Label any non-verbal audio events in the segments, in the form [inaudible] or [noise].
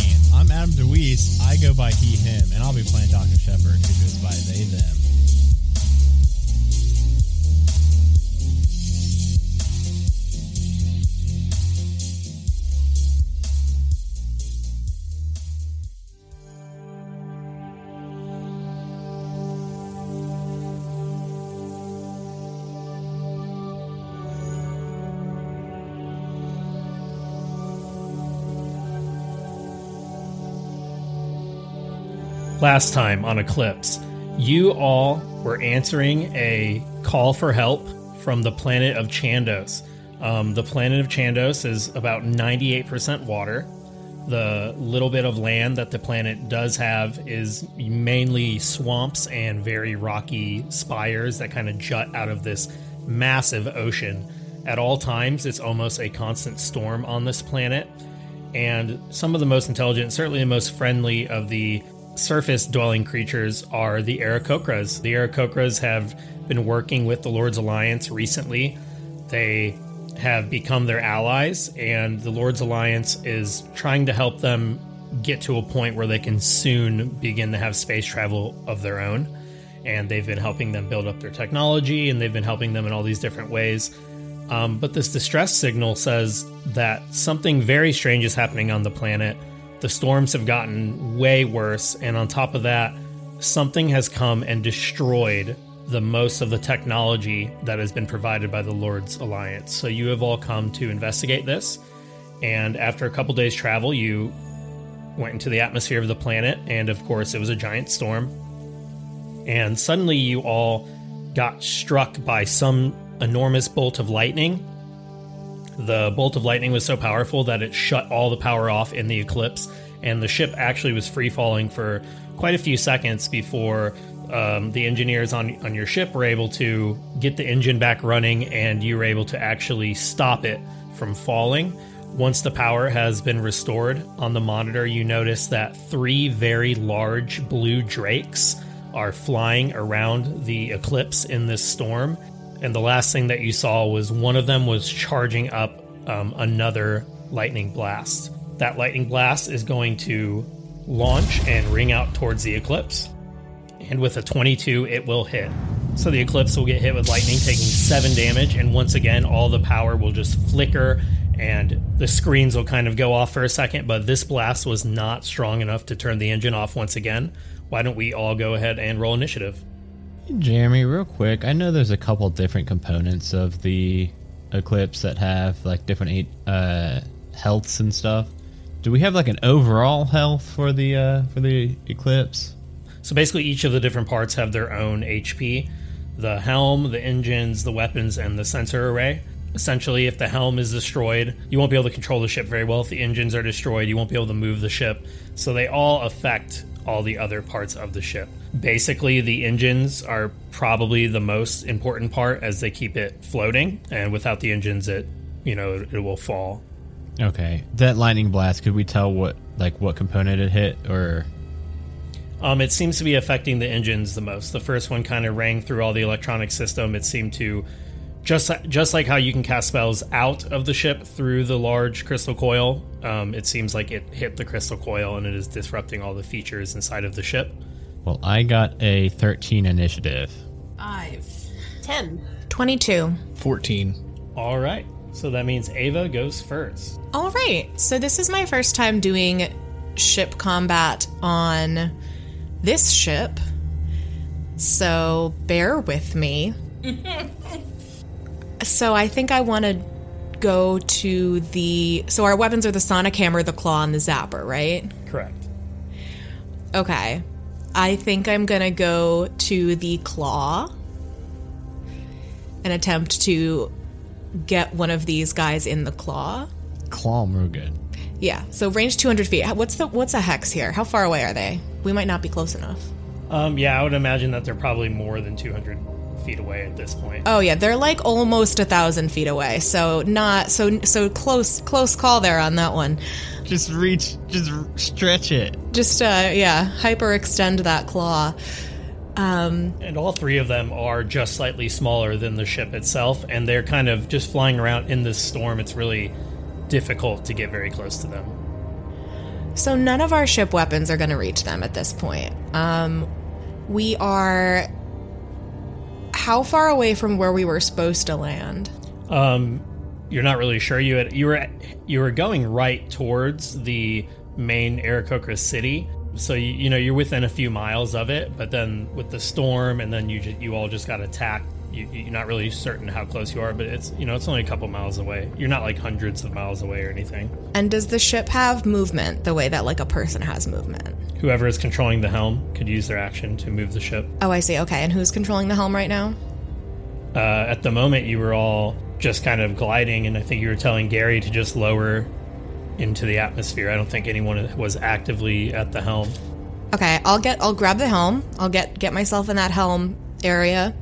And I'm Adam DeWeese. I go by he, him, and I'll be playing Dr. Shepard, who goes by they, them. Last time on Eclipse, you all were answering a call for help from the planet of Chandos. Um, the planet of Chandos is about 98% water. The little bit of land that the planet does have is mainly swamps and very rocky spires that kind of jut out of this massive ocean. At all times, it's almost a constant storm on this planet. And some of the most intelligent, certainly the most friendly of the surface dwelling creatures are the Aarakocras. The Aarakocras have been working with the Lord's Alliance recently. They have become their allies, and the Lord's Alliance is trying to help them get to a point where they can soon begin to have space travel of their own. And they've been helping them build up their technology, and they've been helping them in all these different ways. Um, but this distress signal says that something very strange is happening on the planet the storms have gotten way worse, and on top of that, something has come and destroyed the most of the technology that has been provided by the Lord's Alliance. So you have all come to investigate this, and after a couple days' travel, you went into the atmosphere of the planet, and of course, it was a giant storm. And suddenly, you all got struck by some enormous bolt of lightning the bolt of lightning was so powerful that it shut all the power off in the eclipse, and the ship actually was free falling for quite a few seconds before um, the engineers on on your ship were able to get the engine back running, and you were able to actually stop it from falling. Once the power has been restored on the monitor, you notice that three very large blue drakes are flying around the eclipse in this storm and the last thing that you saw was one of them was charging up um, another lightning blast. That lightning blast is going to launch and ring out towards the eclipse. And with a 22, it will hit. So the eclipse will get hit with lightning, taking seven damage. And once again, all the power will just flicker and the screens will kind of go off for a second. But this blast was not strong enough to turn the engine off once again. Why don't we all go ahead and roll initiative? Jeremy, real quick, I know there's a couple different components of the Eclipse that have like different uh, healths and stuff. Do we have like an overall health for the uh, for the Eclipse? So basically, each of the different parts have their own HP. The helm, the engines, the weapons, and the sensor array. Essentially, if the helm is destroyed, you won't be able to control the ship very well. If the engines are destroyed, you won't be able to move the ship. So they all affect all the other parts of the ship. Basically, the engines are probably the most important part as they keep it floating, and without the engines, it you know it, it will fall. Okay, that lightning blast. Could we tell what like what component it hit, or? Um, it seems to be affecting the engines the most. The first one kind of rang through all the electronic system. It seemed to just just like how you can cast spells out of the ship through the large crystal coil, um, it seems like it hit the crystal coil and it is disrupting all the features inside of the ship. Well, I got a 13 initiative. Five. 10. 22. 14. All right, so that means Ava goes first. All right. So this is my first time doing ship combat on this ship. So bear with me. [laughs] so I think I want to go to the. So our weapons are the sonic hammer, the claw, and the zapper, right? Correct. Okay. I think I'm going to go to the claw and attempt to get one of these guys in the claw. Claw real good. Yeah. So range 200 feet. What's the what's a hex here? How far away are they? We might not be close enough. Um, yeah, I would imagine that they're probably more than 200 feet away at this point. Oh yeah, they're like almost a thousand feet away. So not so so close close call there on that one. Just reach, just stretch it. Just uh yeah, hyperextend that claw. Um And all three of them are just slightly smaller than the ship itself, and they're kind of just flying around in this storm. It's really difficult to get very close to them. So none of our ship weapons are going to reach them at this point. Um, we are how far away from where we were supposed to land? Um, you're not really sure. You had you were you were going right towards the main Aarakocra city, so you, you know you're within a few miles of it. But then with the storm, and then you you all just got attacked. You, you're not really certain how close you are, but it's you know it's only a couple miles away. You're not like hundreds of miles away or anything. And does the ship have movement the way that like a person has movement? Whoever is controlling the helm could use their action to move the ship. Oh, I see. Okay, and who's controlling the helm right now? Uh, at the moment, you were all just kind of gliding, and I think you were telling Gary to just lower into the atmosphere. I don't think anyone was actively at the helm. Okay, I'll get I'll grab the helm. I'll get get myself in that helm area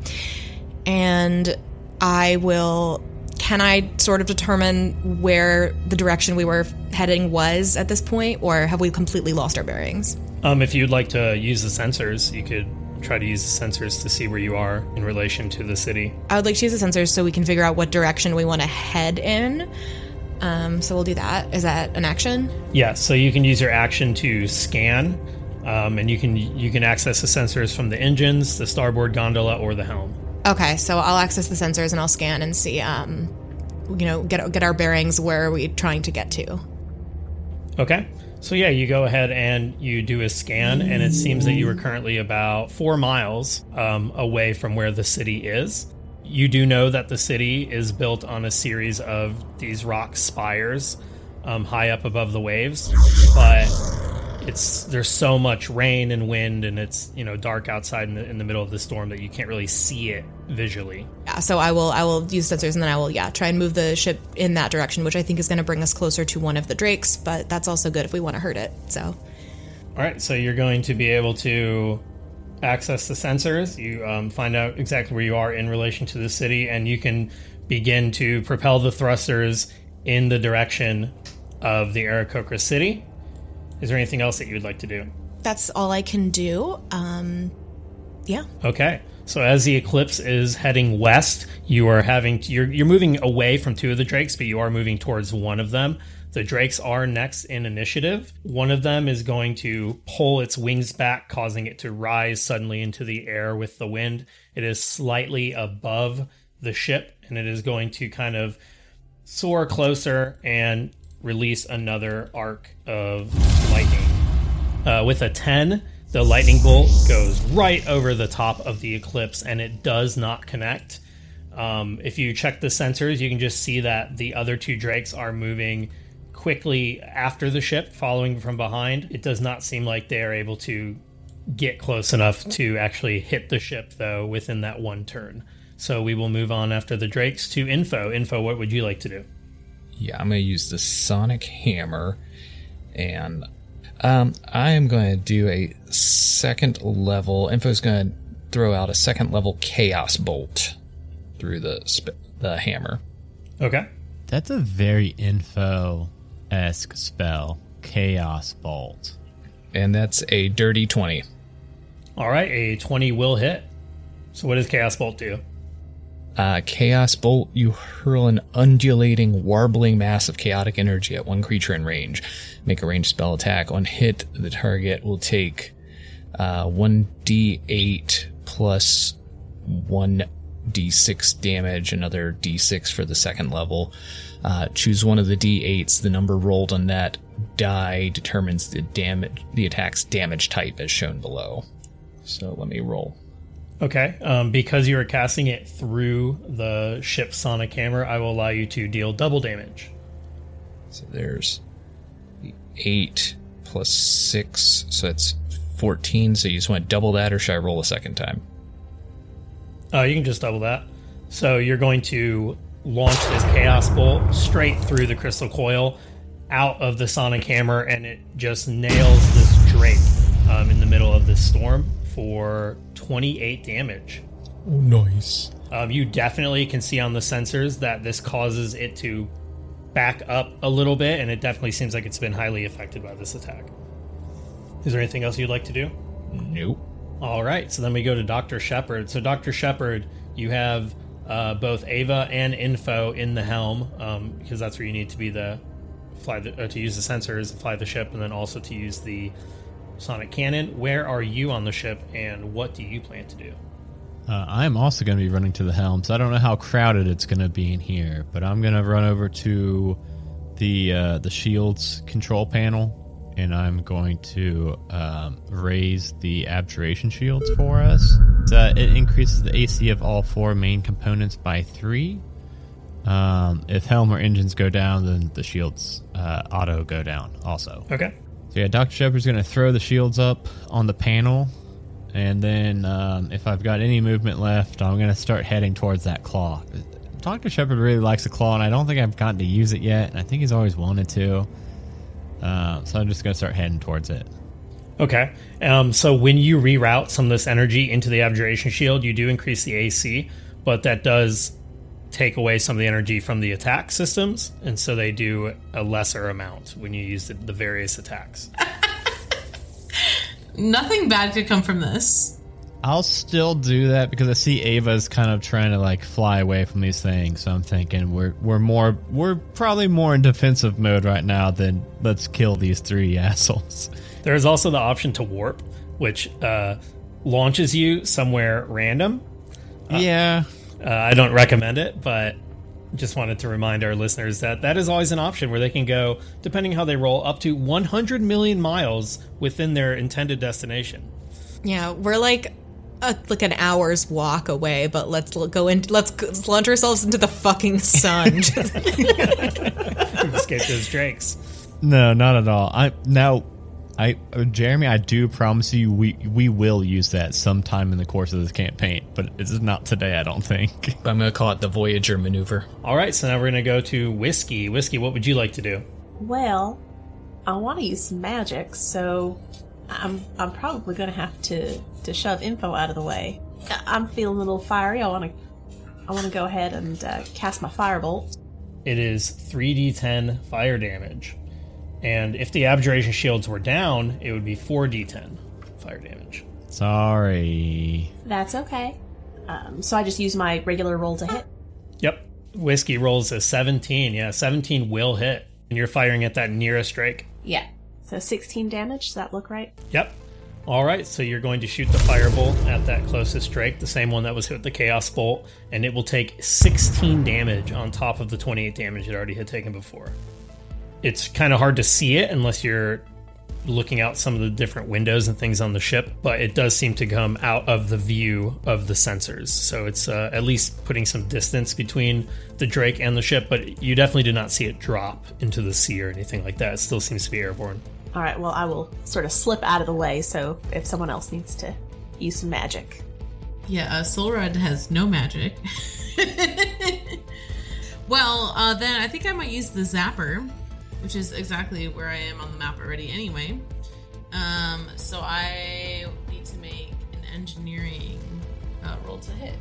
and I will can I sort of determine where the direction we were heading was at this point or have we completely lost our bearings? Um, if you'd like to use the sensors, you could try to use the sensors to see where you are in relation to the city. I would like to use the sensors so we can figure out what direction we want to head in. Um, so we'll do that. Is that an action? Yeah, so you can use your action to scan, um, and you can you can access the sensors from the engines, the starboard gondola, or the helm. Okay, so I'll access the sensors and I'll scan and see, um, you know, get get our bearings. Where are we trying to get to? Okay. So yeah, you go ahead and you do a scan, and it seems that you are currently about four miles um, away from where the city is. You do know that the city is built on a series of these rock spires um, high up above the waves, but it's there's so much rain and wind, and it's you know dark outside in the, in the middle of the storm that you can't really see it visually. Yeah, so I will I will use sensors and then I will yeah try and move the ship in that direction, which I think is going to bring us closer to one of the drakes. But that's also good if we want to hurt it. So All right, so you're going to be able to access the sensors. You um, find out exactly where you are in relation to the city, and you can begin to propel the thrusters in the direction of the Aarakocra city. Is there anything else that you would like to do? that's all I can do. Um, yeah. Okay. So as the eclipse is heading west, you are having to, you're you're moving away from two of the drakes, but you are moving towards one of them. The drakes are next in initiative. One of them is going to pull its wings back, causing it to rise suddenly into the air with the wind. It is slightly above the ship, and it is going to kind of soar closer and release another arc of lightning. Uh, with a 10, the lightning bolt goes right over the top of the eclipse and it does not connect. Um, if you check the sensors, you can just see that the other two drakes are moving quickly after the ship, following from behind. It does not seem like they are able to get close enough to actually hit the ship, though, within that one turn. So we will move on after the drakes to info. Info, what would you like to do? Yeah, I'm going to use the Sonic Hammer, and um, I am going to do a second level. Info's going to throw out a second level Chaos Bolt through the sp- the hammer. Okay. That's a very info esque spell. Chaos Bolt. And that's a dirty 20. All right, a 20 will hit. So what does Chaos Bolt do? Uh, Chaos Bolt, you hurl an undulating, warbling mass of chaotic energy at one creature in range. Make a ranged spell attack. On hit, the target will take uh, 1d8 plus 1d6 damage, another d6 for the second level. Uh, choose one of the d8s. The number rolled on that die determines the damage, the attack's damage type as shown below. So let me roll. Okay, um, because you are casting it through the ship's sonic hammer, I will allow you to deal double damage. So there's the 8 plus 6, so that's 14. So you just want to double that, or should I roll a second time? Uh, you can just double that. So you're going to launch this chaos bolt straight through the crystal coil. out of the sonic hammer, and it just nails this drake um, in the middle of this storm for 28 damage. Oh, nice. Um, you definitely can see on the sensors that this causes it to back up a little bit, and it definitely seems like it's been highly affected by this attack. Is there anything else you'd like to do? Nope. All right, so then we go to Dr. Shepard. So, Dr. Shepard, you have uh, both Ava and Info in the helm um, because that's where you need to be the fly the, uh, to use the sensors, fly the ship, and then also to use the sonic cannon. Where are you on the ship, and what do you plan to do? Uh, I'm also going to be running to the helm, so I don't know how crowded it's going to be in here, but I'm going to run over to the uh, the shields control panel, and I'm going to um, raise the abjuration shields for us. Uh, it increases the AC of all four main components by three. Um, if helm or engines go down, then the shields uh, auto go down also. Okay. Yeah, Dr. Shepard's going to throw the shields up on the panel, and then um, if I've got any movement left, I'm going to start heading towards that claw. Dr. Shepard really likes the claw, and I don't think I've gotten to use it yet, and I think he's always wanted to. Uh, so I'm just going to start heading towards it. Okay. Um, so when you reroute some of this energy into the abjuration shield, you do increase the AC, but that does take away some of the energy from the attack systems, and so they do a lesser amount when you use the, the various attacks. [laughs] Nothing bad could come from this. I'll still do that because I see Ava's kind of trying to like fly away from these things. So I'm thinking we're we're more we're probably more in defensive mode right now than let's kill these three [laughs] assholes. There is also the option to warp, which uh, launches you somewhere random. yeah, Uh, I don't recommend it, but just wanted to remind our listeners that that is always an option where they can go, depending how they roll, up to 100 million miles within their intended destination. Yeah, we're like a, like an hour's walk away, but let's go in. Let's, let's launch ourselves into the fucking sun. [laughs] Escape those drakes. no, not at all. I now. I, uh, Jeremy, I do promise you, we we will use that sometime in the course of this campaign, but it's not today. I don't think. [laughs] I'm going to call it the Voyager maneuver. All right, so now we're going to go to Whiskey. Whiskey, what would you like to do? Well, I want to use some magic, so I'm I'm probably going to have to to shove info out of the way. I- I'm feeling a little fiery. I want to I want to go ahead and uh, cast my firebolt. It is 3d10 fire damage. And if the abjuration shields were down, it would be 4d10 fire damage. Sorry. That's okay. Um, so I just use my regular roll to hit. Yep. Whiskey rolls a 17. Yeah, 17 will hit. And you're firing at that nearest drake. Yeah. So 16 damage. Does that look right? Yep. All right, so you're going to shoot the firebolt at that closest drake, the same one that was hit with the chaos bolt, and it will take 16 damage on top of the 28 damage it already had taken before. It's kind of hard to see it unless you're looking out some of the different windows and things on the ship, but it does seem to come out of the view of the sensors. So it's uh, at least putting some distance between the Drake and the ship, but you definitely do not see it drop into the sea or anything like that. It still seems to be airborne. All right. Well, I will sort of slip out of the way. So if someone else needs to use some magic, Yeah, uh, Soul Red has no magic. [laughs] well, uh, then I think I might use the Zapper, which is exactly where I am on the map already anyway. Um, so I need to make an engineering uh, roll to hit.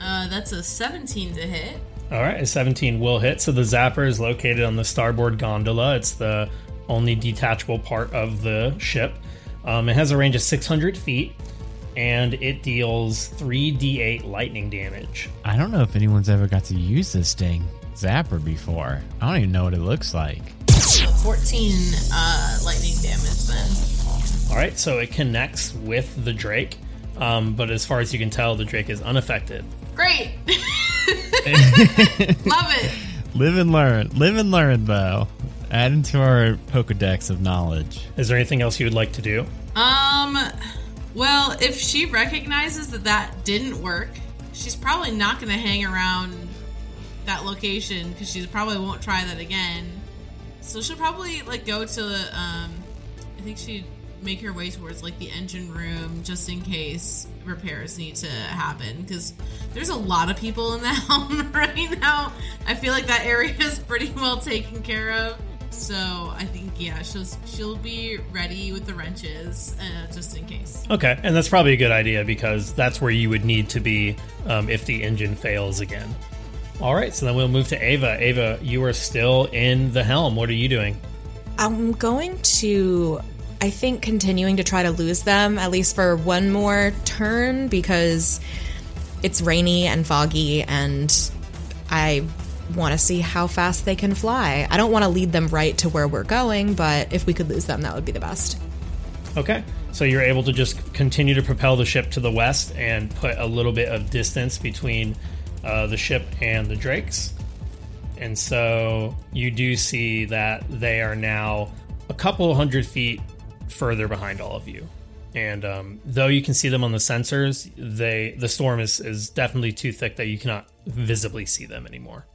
Uh, that's a 17 to hit. All right, a 17 will hit. So the zapper is located on the starboard gondola. It's the only detachable part of the ship. Um, it has a range of 600 feet, and it deals 3d8 lightning damage. I don't know if anyone's ever got to use this dang zapper before. I don't even know what it looks like. 14 uh, lightning damage then. All right, so it connects with the Drake, um, but as far as you can tell, the Drake is unaffected. Great! [laughs] [laughs] Love it! Live and learn. Live and learn, though. Add into our Pokedex of knowledge. Is there anything else you would like to do? Um, well, if she recognizes that that didn't work, she's probably not going to hang around that location because she probably won't try that again. So she'll probably like go to the. um, I think she'd make her way towards like the engine room just in case repairs need to happen because there's a lot of people in the [laughs] helm right now. I feel like that area is pretty well taken care of. So I think yeah, she'll she'll be ready with the wrenches uh, just in case. Okay, and that's probably a good idea because that's where you would need to be um, if the engine fails again. All right, so then we'll move to Ava. Ava, you are still in the helm. What are you doing? I'm going to, I think, continuing to try to lose them at least for one more turn because it's rainy and foggy and I want to see how fast they can fly. I don't want to lead them right to where we're going, but if we could lose them, that would be the best. Okay, so you're able to just continue to propel the ship to the west and put a little bit of distance between uh, the ship and the drakes. And so you do see that they are now a couple hundred feet further behind all of you. And um, though you can see them on the sensors, they the storm is, is definitely too thick that you cannot visibly see them anymore.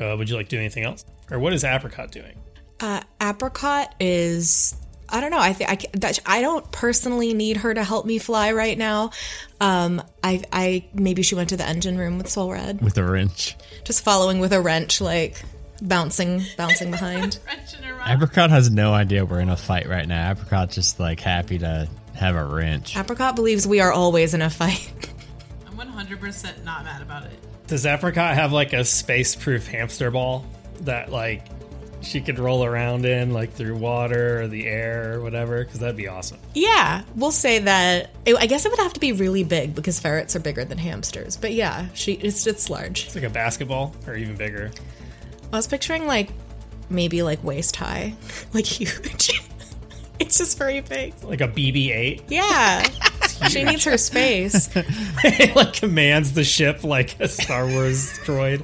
Uh, would you like to do anything else, or what is Apricot doing? Uh, Apricot is. I don't know. I think I that I don't personally need her to help me fly right now. Um, I I maybe she went to the engine room with Soul Red, with a wrench. just following with a wrench, like bouncing bouncing behind. [laughs] Apricot has no idea we're in a fight right now. Apricot's just like happy to have a wrench. Apricot believes we are always in a fight. [laughs] I'm 100% not mad about it. Does Apricot have like a space-proof hamster ball that like she could roll around in, like through water or the air or whatever? Because that'd be awesome. Yeah, we'll say that. it- I guess it would have to be really big because ferrets are bigger than hamsters. But yeah, she it's it's large. It's like a basketball or even bigger. I was picturing like maybe like waist high, [laughs] like huge. [laughs] it's just very big. like a BB-8. Yeah, she needs her space. [laughs] it like commands the ship like a Star Wars droid.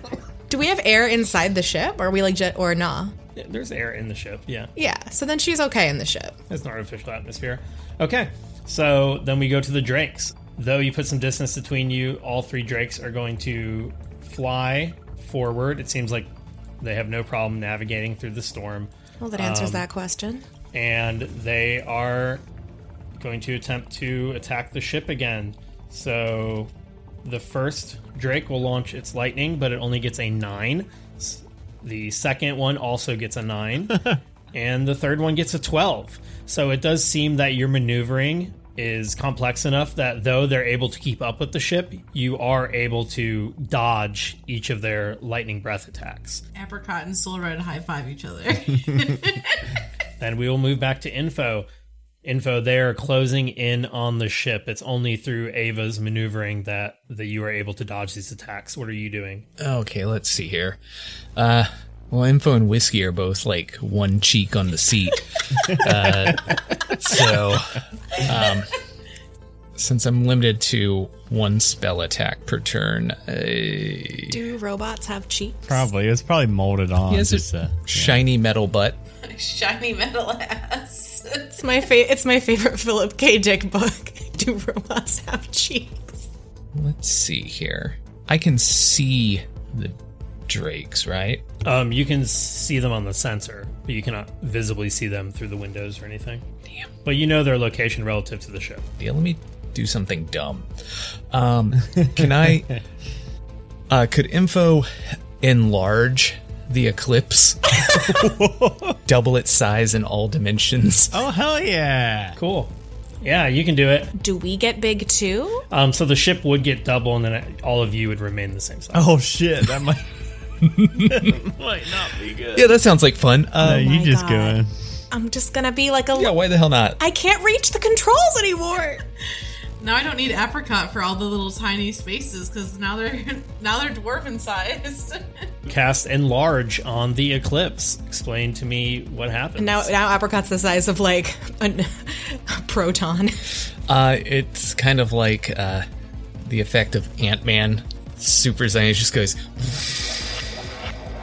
Do we have air inside the ship? Or are we like jet or nah? There's air in the ship. Yeah, Yeah, so then she's okay in the ship. it's an artificial atmosphere. Okay, so then we go to the drakes. Though you put some distance between you, all three drakes are going to fly forward. It seems like they have no problem navigating through the storm. Well, that answers um, that question. and they are going to attempt to attack the ship again. So the first Drake will launch its lightning, but it only gets a 9. S- The second one also gets a 9. [laughs] and the third one gets a 12. So it does seem that your maneuvering is complex enough that though they're able to keep up with the ship, you are able to dodge each of their lightning breath attacks. Apricot and Soul Red high five each other. [laughs] Then we will move back to info. Info, they are closing in on the ship. It's only through Ava's maneuvering that that you are able to dodge these attacks. What are you doing? Okay, let's see here. Uh, well, info and whiskey are both like one cheek on the seat. [laughs] uh, so, um, since I'm limited to one spell attack per turn, uh, Do robots have cheeks? Probably. It's probably molded on. he has just, a uh, shiny metal butt. [laughs] Shiny metal ass. It's my fa- It's my favorite Philip K. Dick book. [laughs] Do robots have cheeks? Let's see here. I can see the drakes, right? Um, you can see them on the sensor, but you cannot visibly see them through the windows or anything. Damn. But you know their location relative to the ship. Yeah, let me do something dumb. Um, can I? [laughs] Uh, could info enlarge the eclipse? [laughs] Double its size in all dimensions. oh, hell yeah. Cool. Yeah, you can do it. Do we get big too? Um, so the ship would get double, and then all of you would remain the same size. Oh, shit. That might. [laughs] [laughs] might not be good. Yeah, that sounds like fun. No, Uh, you my just God. go in. I'm just gonna be like a. yeah, why the hell not? I can't reach the controls anymore. Now I don't need apricot for all the little tiny spaces because now they're [laughs] now they're dwarven sized. [laughs] Cast enlarge on the eclipse. Explain to me what happens. Now, now apricot's the size of like a, a proton. Uh, it's kind of like uh, the effect of Ant Man. Super Saiyan it just goes.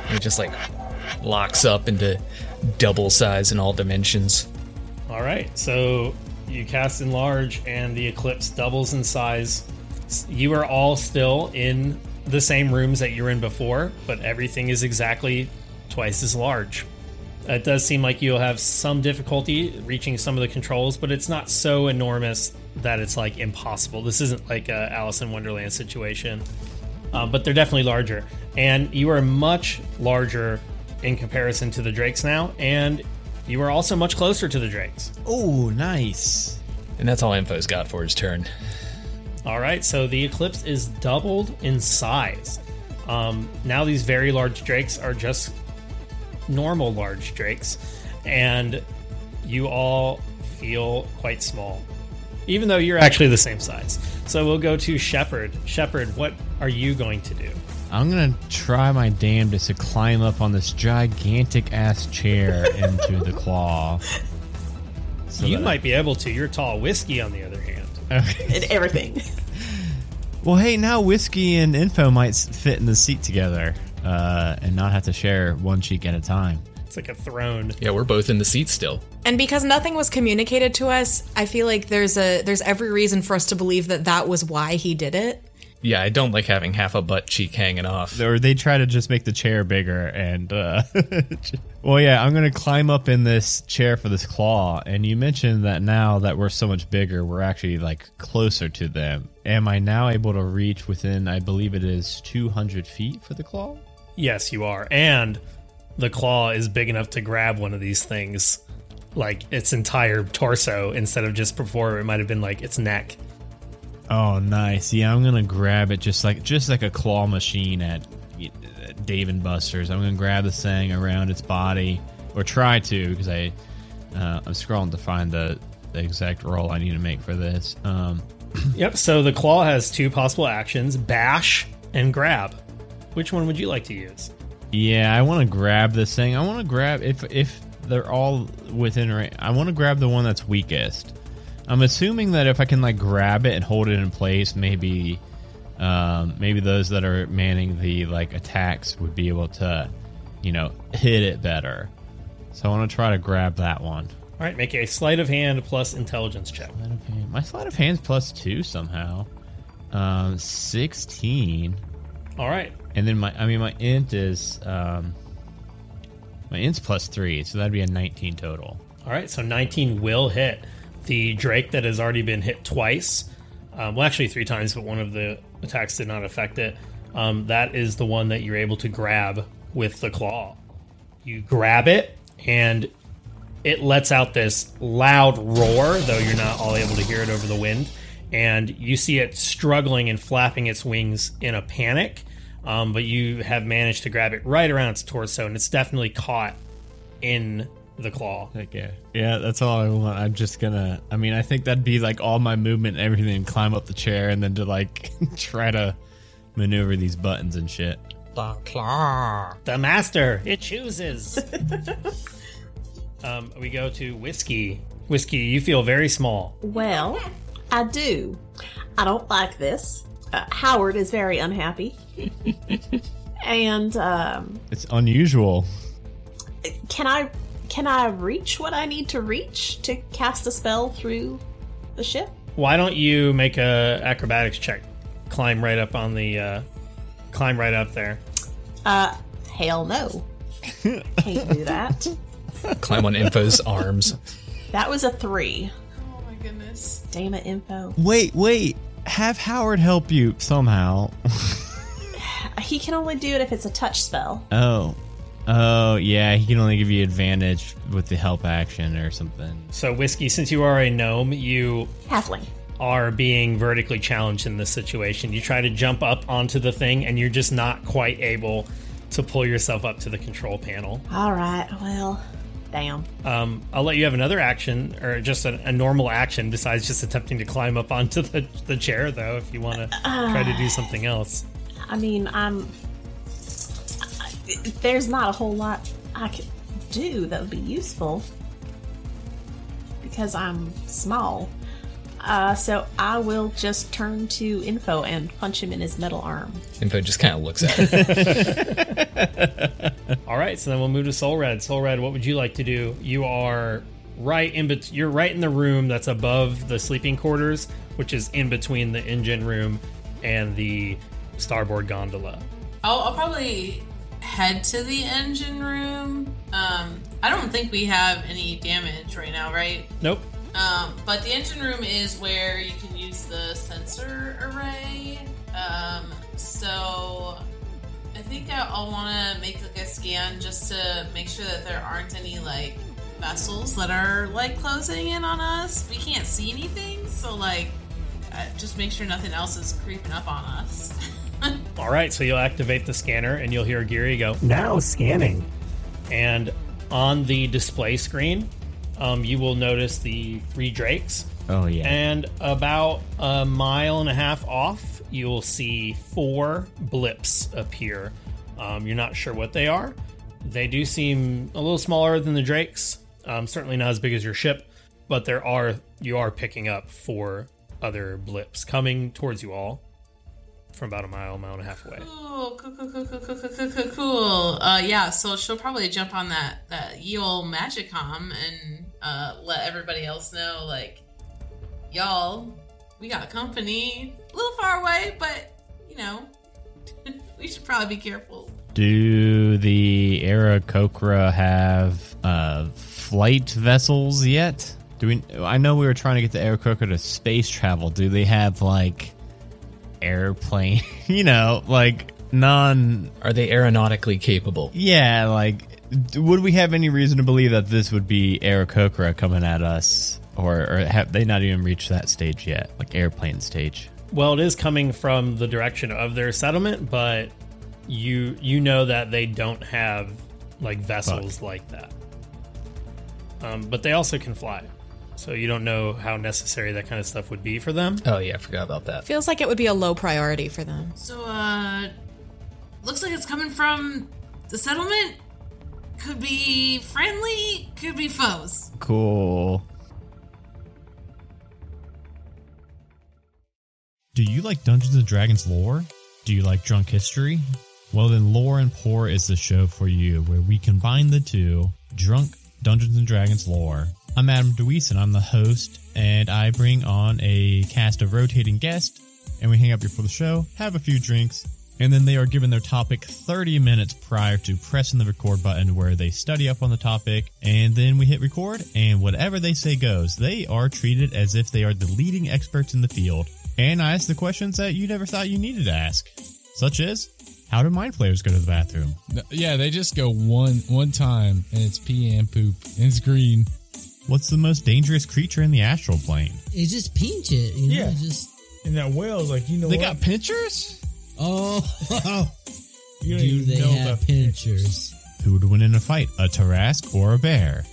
and It just like locks up into double size in all dimensions. All right, so you cast enlarge, and the eclipse doubles in size. You are all still in the same rooms that you were in before, but everything is exactly twice as large. It does seem like you'll have some difficulty reaching some of the controls, but it's not so enormous that it's like impossible. This isn't like a Alice in Wonderland situation, uh, but they're definitely larger, and you are much larger in comparison to the drakes now, and you are also much closer to the drakes. Oh, nice. And that's all Info's got for his turn. All right, so the eclipse is doubled in size. Um, now these very large drakes are just normal large drakes, and you all feel quite small, even though you're actually the same size. So we'll go to Shepard. Shepard, what are you going to do? I'm gonna try my damnedest to climb up on this gigantic ass chair into the claw. So you that- might be able to. You're tall. Whiskey, on the other hand. And everything. Well, hey, now whiskey and info might fit in the seat together, uh, and not have to share one cheek at a time. It's like a throne. Yeah, we're both in the seat still. And because nothing was communicated to us, I feel like there's a there's every reason for us to believe that that was why he did it. Yeah, I don't like having half a butt cheek hanging off. Or they try to just make the chair bigger, and uh, [laughs] well, yeah, I'm gonna climb up in this chair for this claw. And you mentioned that now that we're so much bigger, we're actually like closer to them. Am I now able to reach within? I believe it is 200 feet for the claw. Yes, you are. And the claw is big enough to grab one of these things, like its entire torso, instead of just before it might have been like its neck. Oh, nice. Yeah, I'm gonna grab it just like just like a claw machine at at Dave and Buster's. I'm gonna grab the thing around its body, or try to, because I uh, I'm scrolling to find the, the exact roll I need to make for this. Um, [clears throat] Yep. So the claw has two possible actions: bash and grab. Which one would you like to use? yeah, I want to grab this thing. I want to grab if if they're all within range. I want to grab the one that's weakest. I'm assuming that if I can like grab it and hold it in place, maybe um, maybe those that are manning the like attacks would be able to, you know, hit it better. So I want to try to grab that one. All right, make a sleight of hand plus intelligence check. Sleight of hand. My sleight of hand's plus two somehow. Um, sixteen, All right. and then my I mean my int is um, my int's plus three, so that'd be a nineteen total. All right, so 19 will hit. The Drake that has already been hit twice, um, well, actually three times, but one of the attacks did not affect it. Um, that is the one that you're able to grab with the claw. You grab it, and it lets out this loud roar, though you're not all able to hear it over the wind. And you see it struggling and flapping its wings in a panic, um, but you have managed to grab it right around its torso, and it's definitely caught in the claw. Okay. Yeah, that's all I want. I'm just gonna. I mean, I think that'd be like all my movement and everything, climb up the chair, and then to like [laughs] try to maneuver these buttons and shit. The claw. The master, it chooses. [laughs] um, we go to whiskey. Whiskey, you feel very small. Well, I do. I don't like this. Uh, Howard is very unhappy. [laughs] and um, It's unusual. can I can I reach what I need to reach to cast a spell through the ship? Why don't you make a acrobatics check? Climb right up on the, uh, climb right up there. Uh, hell no. [laughs] Can't do that. Climb on Info's [laughs] arms. That was a three. Oh my goodness. Damn it, info. Wait, wait. Have Howard help you somehow. [laughs] He can only do it if it's a touch spell. oh. Oh, yeah, he can only give you advantage with the help action or something. So, whiskey, since you are a gnome, you Halfling. are being vertically challenged in this situation. You try to jump up onto the thing, and you're just not quite able to pull yourself up to the control panel. All right. Well, damn. Um, I'll let you have another action, or just a, a normal action, besides just attempting to climb up onto the, the chair, though, if you want to try to do something else. I mean, I'm. I- There's not a whole lot I could do that would be useful because I'm small. Uh, so I will just turn to Info and punch him in his metal arm. Info just kind of looks at it. [laughs] All right, so then we'll move to Soul Red. Soul Red, what would you like to do? You are right in bet- you're right in the room that's above the sleeping quarters, which is in between the engine room and the starboard gondola. I'll, I'll probably head to the engine room. Um, I don't think we have any damage right now, right? Nope. Um, but the engine room is where you can use the sensor array. Um, so I think I'll want to make like a scan just to make sure that there aren't any like vessels that are like closing in on us. We can't see anything, so like uh, just make sure nothing else is creeping up on us. [laughs] [laughs] All right, so you'll activate the scanner and you'll hear Geary go, Now scanning. and on the display screen, um, you will notice the three drakes. Oh yeah. And about a mile and a half off, you'll see four blips appear. Um, you're not sure what they are. They do seem a little smaller than the drakes. Um, certainly not as big as your ship, but there are you are picking up four other blips coming towards you all from about a mile, mile and a half away. Cool, cool, cool, cool, cool, cool, cool, cool. Uh, yeah, so she'll probably jump on that that Yule Magicom and uh, let everybody else know, like, y'all, we got company. A little far away, but you know, [laughs] we should probably be careful. Do the Aarakocra have uh, flight vessels yet? Do we? I know we were trying to get the Aarakocra to space travel. Do they have like? Airplane? [laughs] you know, like non. Are they aeronautically capable? Yeah, like would we have any reason to believe that this would be Aarakocra coming at us, or, or have they not even reached that stage yet, like airplane stage? Well, it is coming from the direction of their settlement, but you you know that they don't have like vessels like that. Um, but they also can fly, so you don't know how necessary that kind of stuff would be for them. Oh yeah, I forgot about that. Feels like it would be a low priority for them. So, uh, looks like it's coming from the settlement. Could be friendly, could be foes. Cool. Do you like Dungeons and Dragons lore? Do you like drunk history? Well, then Lore and Pour is the show for you, where we combine the two drunk Dungeons and Dragons lore. I'm Adam DeWeese, and I'm the host, and I bring on a cast of rotating guests, and we hang out before the show, have a few drinks, and then they are given their topic 30 minutes prior to pressing the record button where they study up on the topic, and then we hit record, and whatever they say goes. They are treated as if they are the leading experts in the field, and I ask the questions that you never thought you needed to ask, such as, how do mind flayers go to the bathroom? Yeah, they just go one one time and it's pee and poop and it's green. What's the most dangerous creature in the astral plane? It just pinch it, you know. Yeah. it Just And that whale's like, you know They what? got pinchers? oh, [laughs] you don't do they know have pinchers? Who would win in a fight, a Tarrasque or a bear?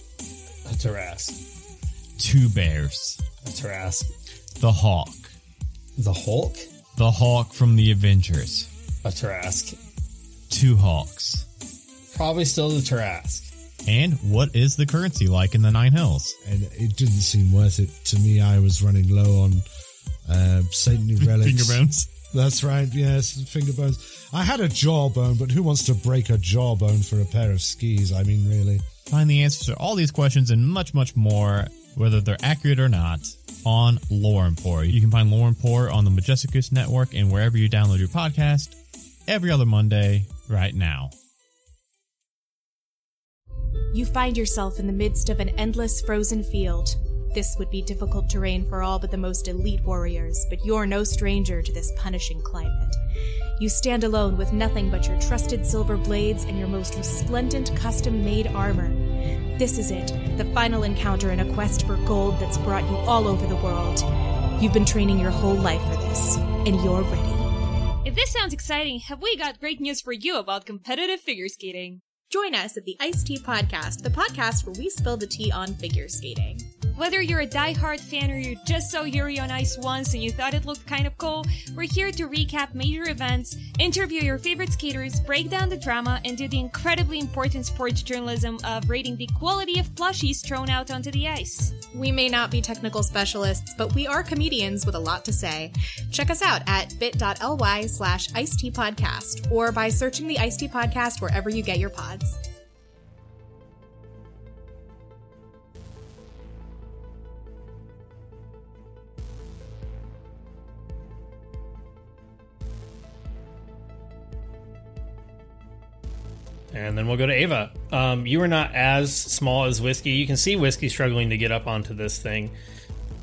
A Tarrasque, Two bears. a Tarrasque, The Hawk. the Hulk, The Hawk from the Avengers. a Tarrasque, Two Hawks. probably still the Tarrasque. And what is the currency like in the Nine Hells? and it didn't seem worth it to me. I was running low on uh, Saintly [laughs] relics. Finger bones. That's right. Yes, finger bones. I had a jawbone, but who wants to break a jawbone for a pair of skis? I mean, really. Find the answers to all these questions and much, much more, whether they're accurate or not, on Lore and Pour. You can find Lore and Pour on the Majesticus Network and wherever you download your podcast every other Monday right now. You find yourself in the midst of an endless frozen field. This would be difficult terrain for all but the most elite warriors, but you're no stranger to this punishing climate. You stand alone with nothing but your trusted silver blades and your most resplendent custom made armor. This is it, the final encounter in a quest for gold that's brought you all over the world. You've been training your whole life for this, and you're ready. If this sounds exciting, have we got great news for you about competitive figure skating? Join us at the Ice Tea Podcast, the podcast where we spill the tea on figure skating. Whether you're a die-hard fan or you just saw Yuri on Ice once and you thought it looked kind of cool, we're here to recap major events, interview your favorite skaters, break down the drama, and do the incredibly important sports journalism of rating the quality of plushies thrown out onto the ice. We may not be technical specialists, but we are comedians with a lot to say. Check us out at bit.ly slash iced podcast or by searching the iced podcast wherever you get your pods. And then we'll go to Ava. Um, you are not as small as Whiskey. You can see Whiskey struggling to get up onto this thing.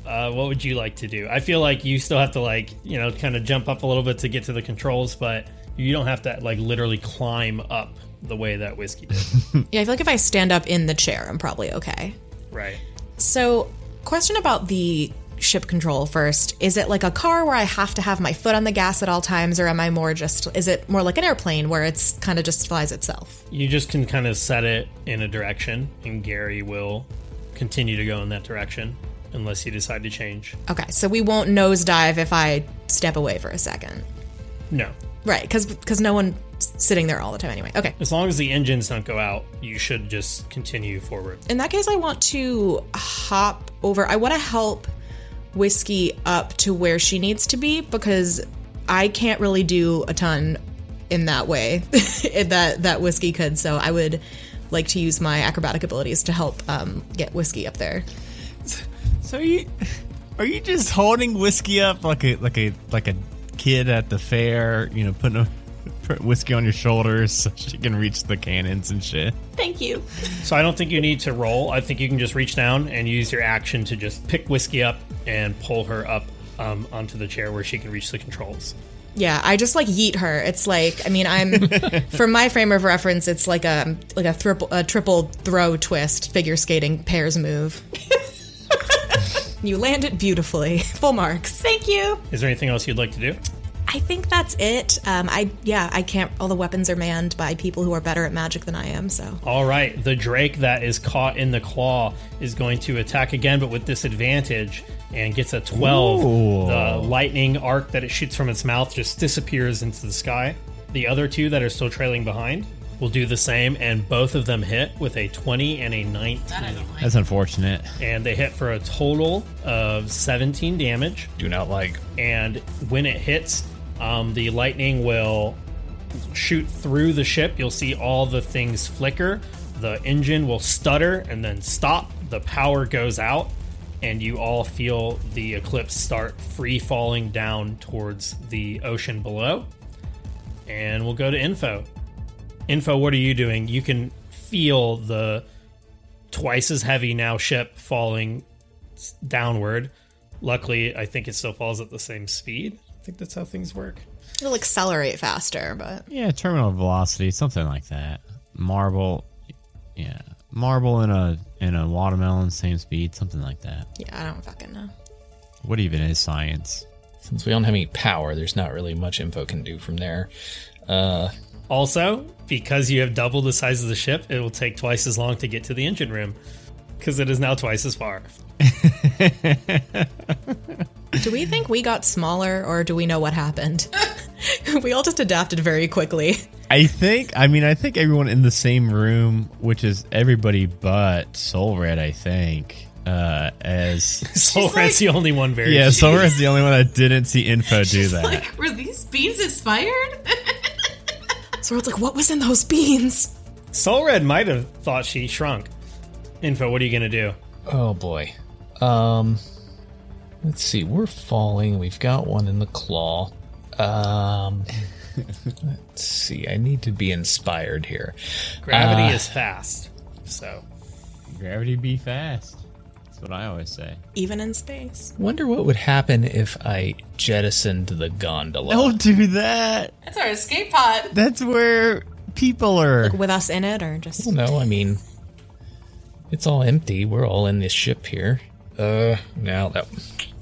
Uh, what would you like to do? I feel like you still have to like you know kind of jump up a little bit to get to the controls, but You don't have to like literally climb up the way that whiskey did. [laughs] Yeah, I feel like if I stand up in the chair, I'm probably okay. right. So, question about the ship control first. Is it like a car where I have to have my foot on the gas at all times, or am I more just, is it more like an airplane where it's kind of just flies itself? You just can kind of set it in a direction, and Gary will continue to go in that direction unless you decide to change. Okay, so we won't nosedive if I step away for a second. No. Right, because no one's sitting there all the time anyway. Okay. As long as the engines don't go out, you should just continue forward. In that case, I want to hop over. I want to help Whiskey up to where she needs to be because I can't really do a ton in that way [laughs] that that Whiskey could. So I would like to use my acrobatic abilities to help um, get Whiskey up there. So you are you just holding whiskey up like a like a like a kid at the fair? You know, putting a [laughs] put whiskey on your shoulders so she can reach the cannons and shit. Thank you. So I don't think you need to roll. I think you can just reach down and use your action to just pick Whiskey up and pull her up um, onto the chair where she can reach the controls. Yeah, I just like yeet her. It's like I mean, I'm [laughs] for my frame of reference, it's like a like a triple a triple throw twist figure skating pairs move. [laughs] you land it beautifully, full marks. Thank you. Is there anything else you'd like to do? I think that's it. Um, I yeah, I can't. All the weapons are manned by people who are better at magic than I am. So All right, the drake that is caught in the claw is going to attack again, but with disadvantage, and gets a 12. Ooh. The lightning arc that it shoots from its mouth just disappears into the sky. The other two that are still trailing behind will do the same, and both of them hit with a 20 and a 19. That's unfortunate. And they hit for a total of 17 damage. Do not like. And when it hits, um, the lightning will shoot through the ship. You'll see all the things flicker. The engine will stutter and then stop. The power goes out, and you all feel the eclipse start free falling down towards the ocean below. And we'll go to info. Info, what are you doing? You can feel the twice as heavy now ship falling downward. Luckily, I think it still falls at the same speed. I think that's how things work. it'll accelerate faster, but Yeah, terminal velocity, something like that. Marble, yeah, marble in a in a watermelon, same speed, something like that. yeah, I don't fucking know. What even is science? Since we don't have any power, there's not really much info can do from there. Uh, Also, because you have double the size of the ship, it will take twice as long to get to the engine room because it is now twice as far. [laughs] Do we think we got smaller, or do we know what happened? [laughs] we all just adapted very quickly. I think. I mean, I think everyone in the same room, which is everybody but Soul Red. I think. Uh, as [laughs] Soul Red's the only one very. yeah, [laughs] Soul Red's the only one that didn't see info do that. Like, were these beans expired? [laughs] So it's like, what was in those beans? Soul Red might have thought she shrunk. Info, what are you gonna do? oh boy. Um, let's see. We're falling. We've got one in the claw. Um, let's see. I need to be inspired here. Gravity Uh, is fast, so Gravity be fast. That's what I always say. Even in space. Wonder what would happen if I jettisoned the gondola. Don't do that. That's our escape pod. That's where people are. With us in it, or just. Well, no, I mean, it's all empty. We're all in this ship here. Uh, no, that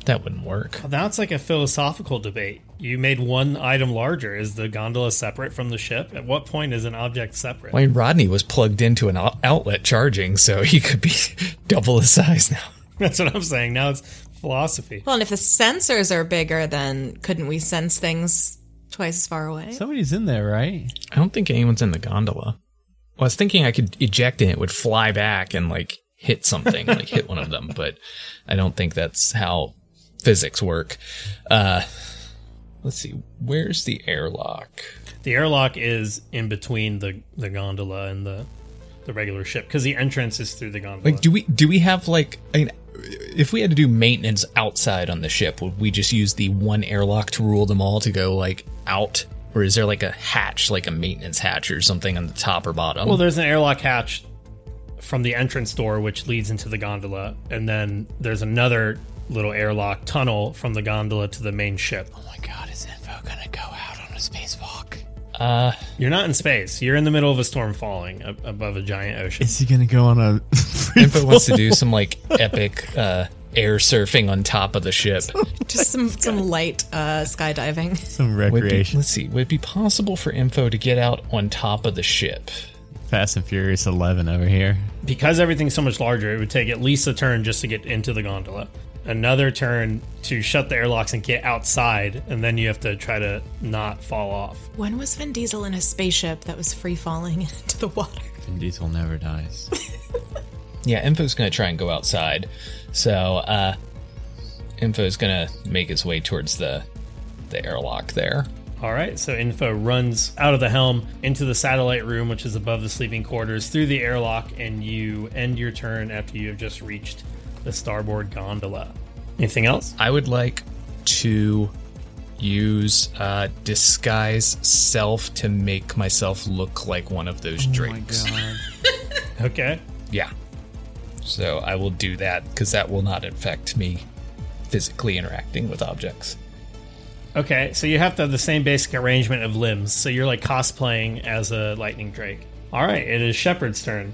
that wouldn't work. now it's like a philosophical debate. You made one item larger. Is the gondola separate from the ship? At what point is an object separate? I mean, Rodney was plugged into an outlet charging, so he could be [laughs] double the size now. [laughs] That's what I'm saying. Now it's philosophy. Well, and if the sensors are bigger, then couldn't we sense things twice as far away? Somebody's in there, right? I don't think anyone's in the gondola. Well, I was thinking I could eject and it would fly back and like hit something, like hit one of them, but I don't think that's how physics work. Uh, let's see, where's the airlock? The airlock is in between the, the gondola and the the regular ship because the entrance is through the gondola. Like, do we do we have like? I mean, if we had to do maintenance outside on the ship, would we just use the one airlock to rule them all to go like out, or is there like a hatch, like a maintenance hatch or something on the top or bottom? Well, there's an airlock hatch from the entrance door which leads into the gondola, and then there's another little airlock tunnel from the gondola to the main ship. Oh my god, is info gonna go out on a spacewalk? Uh, You're not in space. You're in the middle of a storm falling ab- above a giant ocean. Is he gonna go on a? [laughs] Info wants to do some like epic uh, air surfing on top of the ship. [laughs] Just some some light uh, skydiving. Some Would be, recreation. let's see. Would it be possible for Info to get out on top of the ship? Fast and Furious 11 over here. Because everything's so much larger, it would take at least a turn just to get into the gondola. Another turn to shut the airlocks and get outside, and then you have to try to not fall off. When was Vin Diesel in a spaceship that was free falling [laughs] into the water? Vin Diesel never dies. [laughs] Yeah, Info's gonna try and go outside. So, uh, Info's gonna make his way towards the the airlock there. All right, so Info runs out of the helm into the satellite room, which is above the sleeping quarters, through the airlock, and you end your turn after you have just reached the starboard gondola. Anything else? I would like to use uh, disguise self to make myself look like one of those drakes. [laughs] Okay. Yeah. So I will do that because that will not affect me physically interacting with objects. Okay, so you have to have the same basic arrangement of limbs, so you're like cosplaying as a lightning drake. All right, it is Shepard's turn.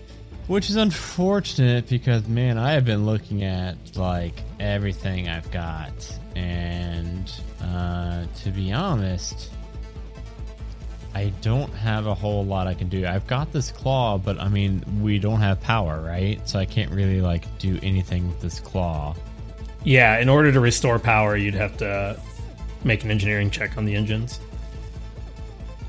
Which is unfortunate because man, I have been looking at like everything I've got, and uh, to be honest, I don't have a whole lot I can do. I've got this claw, but I mean, we don't have power, right? So I can't really like do anything with this claw. Yeah, in order to restore power, you'd have to make an engineering check on the engines.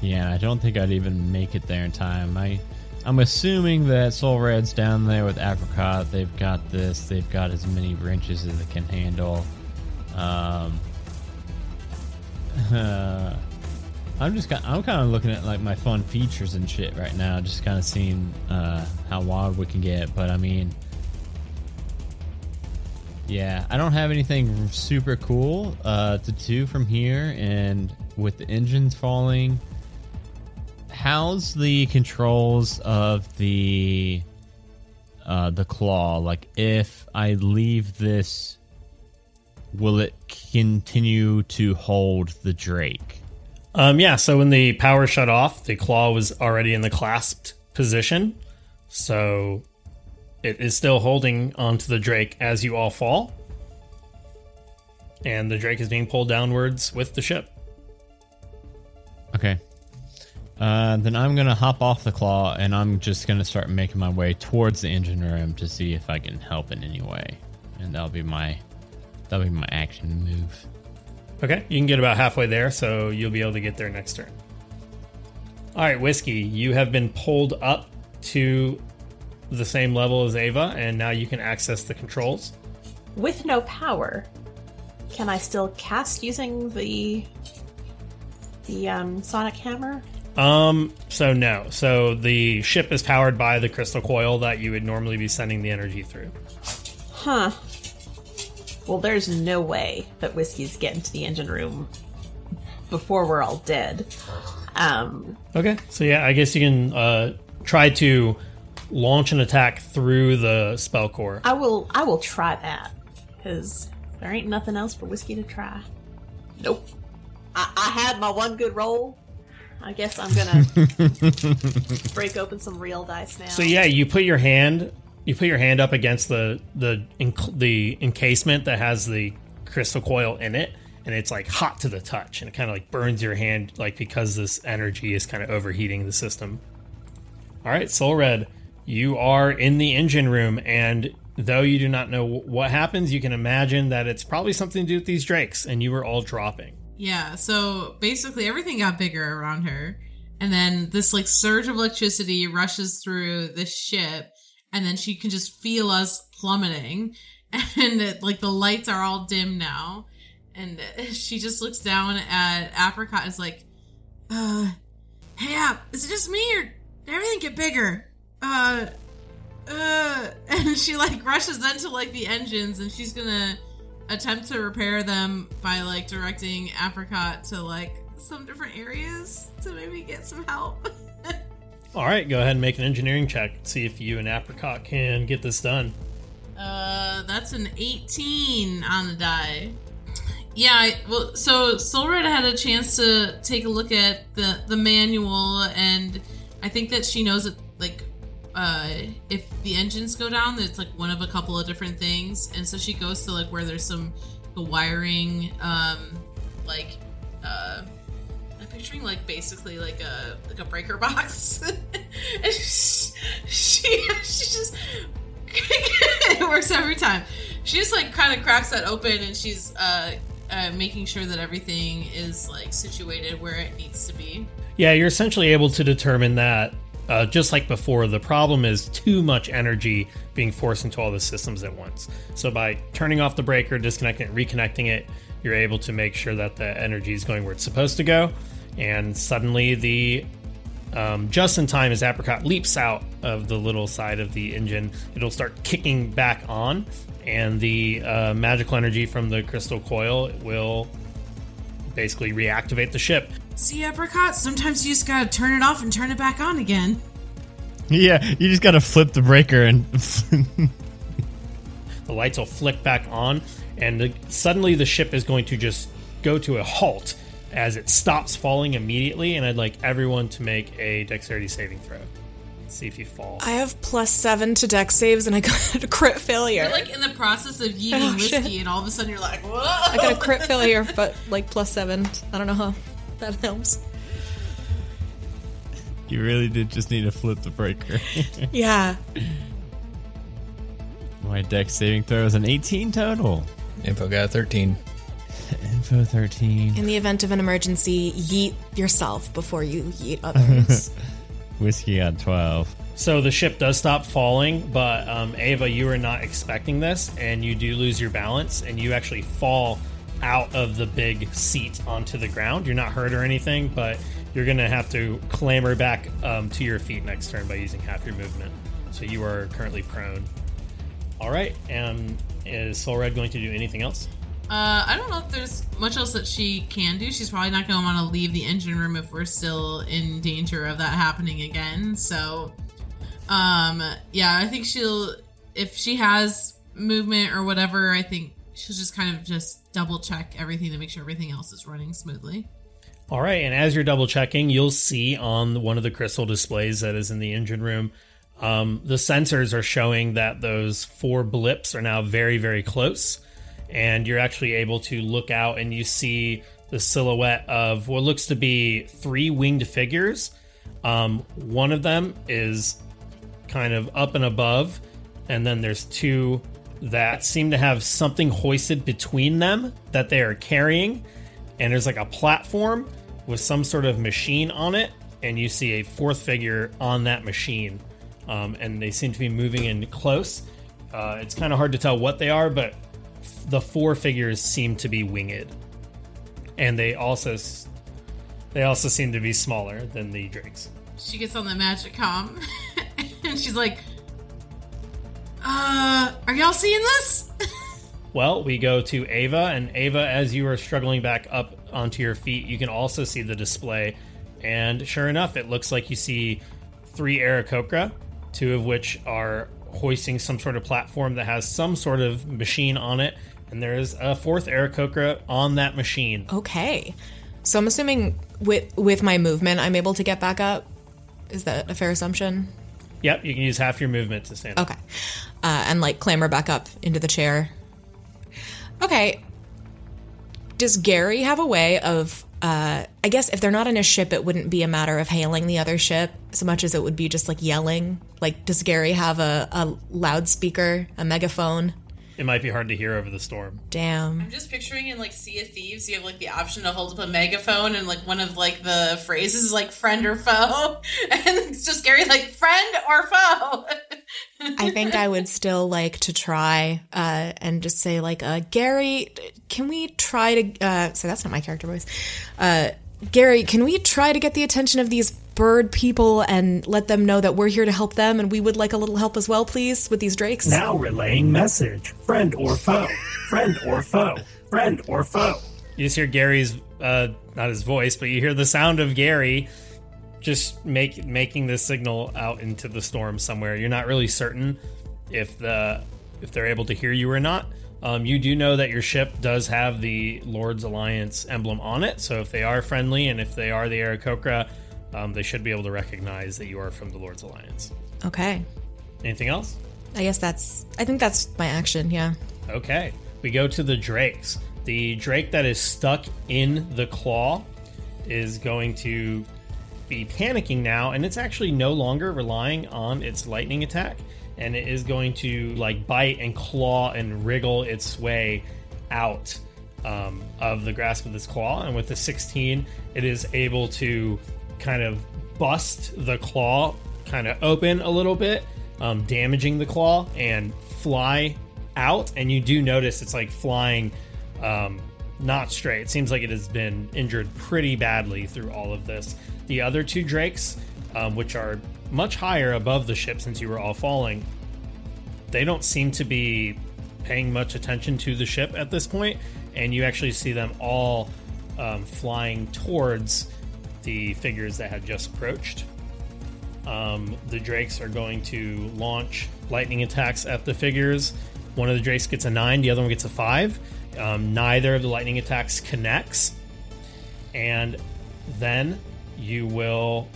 Yeah, I don't think I'd even make it there in time. I, I'm assuming that Soul Red's down there with Apricot. They've got this. They've got as many wrenches as they can handle. Um, uh, [laughs] I'm just kind. I'm kind of looking at like my fun features and shit right now, just kind of seeing uh, how wild we can get. But I mean, yeah, I don't have anything super cool uh, to do from here, and with the engines falling, how's the controls of the uh, the claw? Like, if I leave this, will it continue to hold the Drake? Um, yeah, so when the power shut off, the claw was already in the clasped position. So it is still holding onto the Drake as you all fall. And the Drake is being pulled downwards with the ship. Okay. Uh, then I'm gonna hop off the claw and I'm just gonna start making my way towards the engine room to see if I can help in any way, and that'll be my that'll be my action move. Okay, you can get about halfway there, so you'll be able to get there next turn. All right, Whiskey, you have been pulled up to the same level as Ava, and now you can access the controls. With no power, can I still cast using the the um, sonic hammer? Um, so no. So the ship is powered by the crystal coil that you would normally be sending the energy through. Huh. Well, there's no way that whiskey's getting to the engine room before we're all dead. Um, Okay, so yeah, I guess you can uh, try to launch an attack through the spell core. I will. I will try that because there ain't nothing else for whiskey to try. Nope. I, I had my one good roll. I guess I'm gonna [laughs] break open some real dice now. So yeah, you put your hand, you put your hand up against the the enc- the encasement that has the crystal coil in it, and it's like hot to the touch, and it kind of like burns your hand, like because this energy is kind of overheating the system. All right, Soul Red, you are in the engine room, and though you do not know what happens, you can imagine that it's probably something to do with these drakes, and you were all dropping. Yeah, so basically everything got bigger around her. And then this like surge of electricity rushes through the ship, and then she can just feel us plummeting. [laughs] And it, like the lights are all dim now. And [laughs] she just looks down at Apricot and is like, uh, hey App, is it just me or did everything get bigger? Uh, uh, [laughs] and she like rushes into like the engines and she's gonna attempt to repair them by like directing Apricot to like some different areas to maybe get some help. [laughs] All right, go ahead and make an engineering check. See if you and Apricot can get this done. Uh, that's an 18 on the die. Yeah, I- well, so Solred had a chance to take a look at the the manual, and I think that she knows that uh, if the engines go down, it's like one of a couple of different things, and so she goes to like where there's some the wiring, um, like uh, I'm picturing like basically like a like a breaker box, [laughs] and she she, she just [laughs] it works every time. She just like kind of cracks that open, and she's uh, uh, making sure that everything is like situated where it needs to be. Yeah, you're essentially able to determine that, uh, just like before, the problem is too much energy being forced into all the systems at once. So by turning off the breaker, disconnecting it, reconnecting it, you're able to make sure that the energy is going where it's supposed to go. And suddenly, the um, just in time as Apricot leaps out of the little side of the engine, it'll start kicking back on, and the uh, magical energy from the crystal coil will basically reactivate the ship. See, apricot. Sometimes you just gotta turn it off and turn it back on again. Yeah, you just gotta flip the breaker and. [laughs] the lights will flick back on, and the, suddenly the ship is going to just go to a halt as it stops falling immediately. And I'd like everyone to make a dexterity saving throw. See if you fall. I have plus seven to Dex saves and I got a crit failure. You're like in the process of yeeting Oh, whiskey, shit. and all of a sudden you're like, whoa! I got a crit failure, [laughs] but like plus seven. I don't know how that helps. you really did just need to flip the breaker. [laughs] Yeah. My Dex saving throw is an 18 total. Info got a 13. [laughs] Info 13. In the event of an emergency, yeet yourself before you yeet others. [laughs] Whiskey got 12. So the ship does stop falling, but um, Ava, you are not expecting this, and you do lose your balance, and you actually fall out of the big seat onto the ground. You're not hurt or anything, but you're going to have to clamber back um, to your feet next turn by using half your movement. So you are currently prone. All right, and is Soul Red going to do anything else? Uh, I don't know if there's much else that she can do. She's probably not going to want to leave the engine room if we're still in danger of that happening again. So, um, yeah, I think she'll, if she has movement or whatever, I think she'll just kind of just double check everything to make sure everything else is running smoothly. All right, and as you're double checking, you'll see on one of the crystal displays that is in the engine room, um, the sensors are showing that those four blips are now very, very close, and you're actually able to look out and you see the silhouette of what looks to be three winged figures. Um, one of them is kind of up and above, and then there's two that seem to have something hoisted between them that they are carrying and there's like a platform with some sort of machine on it, and you see a fourth figure on that machine, um, and they seem to be moving in close. Uh, it's kind of hard to tell what they are, but the four figures seem to be winged, and they also they also seem to be smaller than the drakes. She gets on the magic com [laughs] and she's like, uh, are y'all seeing this? [laughs] Well, we go to Ava, and Ava, as you are struggling back up onto your feet, you can also see the display. And sure enough, it looks like you see three Aarakocra, two of which are hoisting some sort of platform that has some sort of machine on it. And there is a fourth Aarakocra on that machine. Okay. So I'm assuming with with my movement, I'm able to get back up. Is that a fair assumption? Yep, you can use half your movement to stand. Okay. Uh, and like clamber back up into the chair. Okay. Does Gary have a way of? Uh, I guess if they're not in a ship, it wouldn't be a matter of hailing the other ship so much as it would be just like yelling. Like, does Gary have a, a loudspeaker, a megaphone? It might be hard to hear over the storm. Damn. I'm just picturing in like Sea of Thieves, you have like the option to hold up a megaphone, and like one of like the phrases is like friend or foe, [laughs] and it's just Gary like friend or foe. I think I would still like to try uh, and just say like, uh, Gary, can we try to? Uh, so that's not my character voice. Uh, Gary, can we try to get the attention of these bird people and let them know that we're here to help them and we would like a little help as well, please, with these drakes? Now relaying message. Friend or foe. Friend or foe. Friend or foe. You just hear Gary's, uh, not his voice, but you hear the sound of Gary just make making this signal out into the storm somewhere. You're not really certain if the if they're able to hear you or not, Um, you do know that your ship does have the Lord's Alliance emblem on it, so if they are friendly and if they are the Aarakocra, um, they should be able to recognize that you are from the Lord's Alliance. Okay. Anything else? I guess that's. I think that's my action. Yeah. Okay. We go to the drakes. The drake that is stuck in the claw is going to be panicking now, and it's actually no longer relying on its lightning attack, and it is going to like bite and claw and wriggle its way out um, of the grasp of this claw. And with the 16, it is able to kind of bust the claw kind of open a little bit, um, damaging the claw and fly out. And you do notice it's like flying um, not straight. It seems like it has been injured pretty badly through all of this. The other two drakes, um, which are much higher above the ship since you were all falling, they don't seem to be paying much attention to the ship at this point, and you actually see them all um, flying towards the figures that had just approached. Um, the drakes are going to launch lightning attacks at the figures. One of the drakes gets a nine, the other one gets a five. Um, neither of the lightning attacks connects, and then you will.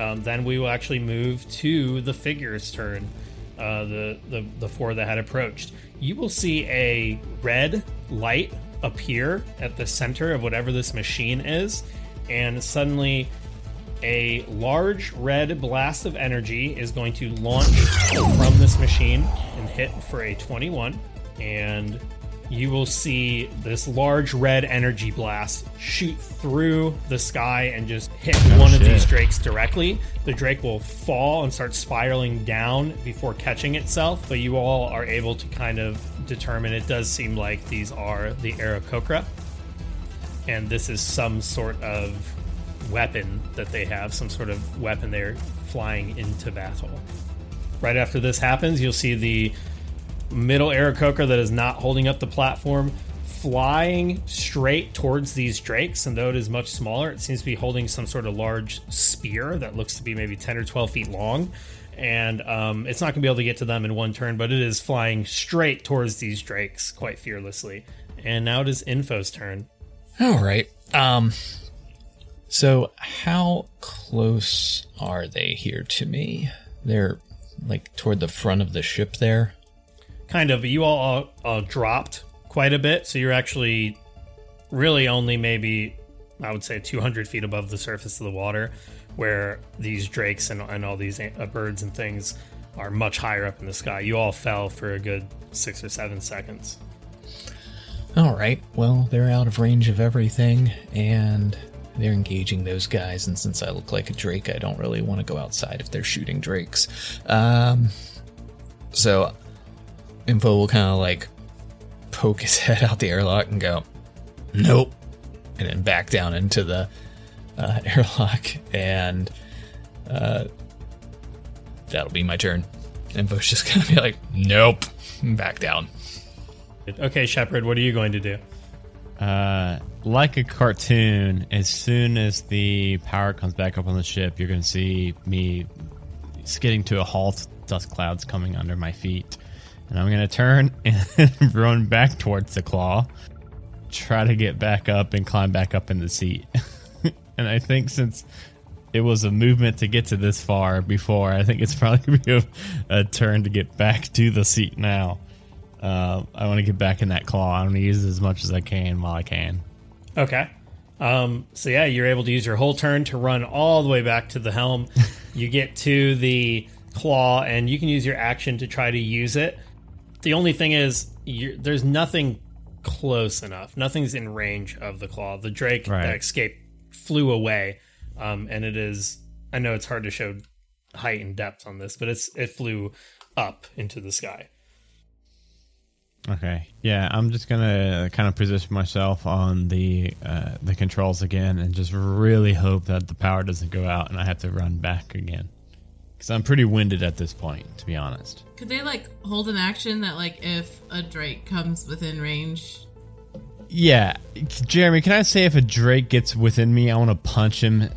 Um, then we will actually move to the figures' turn. Uh, the, the the four that had approached. You will see a red light appear at the center of whatever this machine is, and suddenly a large red blast of energy is going to launch from this machine and hit for a 21 and you will see this large red energy blast shoot through the sky and just hit oh, one of these drakes directly. The drake will fall and start spiraling down before catching itself, but you all are able to kind of determine it does seem like these are the Aarakocra. And this is some sort of weapon that they have, some sort of weapon they're flying into battle. Right after this happens, you'll see the middle Aarakocra that is not holding up the platform flying straight towards these drakes. And though it is much smaller, it seems to be holding some sort of large spear that looks to be maybe 10 or 12 feet long. And um, it's not going to be able to get to them in one turn, but it is flying straight towards these drakes quite fearlessly. And now it is Info's turn. All right. Um. So how close are they here to me? They're like toward the front of the ship there. Kind of you all uh, dropped quite a bit so you're actually really only maybe i would say 200 feet above the surface of the water where these drakes and, and all these uh, birds and things are much higher up in the sky you all fell for a good six or seven seconds All right. Well, they're out of range of everything, and they're engaging those guys. And since I look like a drake, I don't really want to go outside if they're shooting drakes. Um, so, Info will kind of like poke his [laughs] head out the airlock and go, "Nope," and then back down into the uh, [laughs] airlock, and uh, that'll be my turn. Info's just [laughs] gonna be like, "Nope," and back down. okay shepard what are you going to do Uh, like a cartoon, as soon as the power comes back up on the ship, you're going to see me skidding to a halt, dust clouds coming under my feet. And I'm going to turn [laughs] and run back towards the claw, try to get back up and climb back up in the seat. [laughs] and I think since it was a movement to get to this far before, I think it's [laughs] probably going to be a, a turn to get back to the seat now. Uh, I want to get back in that claw. I'm going to use it as much as I can while I can. Okay. Um, so yeah, you're able to use your whole turn to run all the way back to the helm. you get to the claw, and you can use your action to try to use it. The only thing is, there's nothing close enough. Nothing's in range of the claw. The drake Right. that escaped flew away, um, and it is. I know it's hard to show height and depth on this, but it's it flew up into the sky. Okay. Yeah, I'm just gonna kind of position myself on the uh, the controls again, and just really hope that the power doesn't go out, and I have to run back again. Because I'm pretty winded at this point, to be honest. Could they like hold an action that like if a Drake comes within range? Yeah, Jeremy, can I say if a Drake gets within me, I want to punch him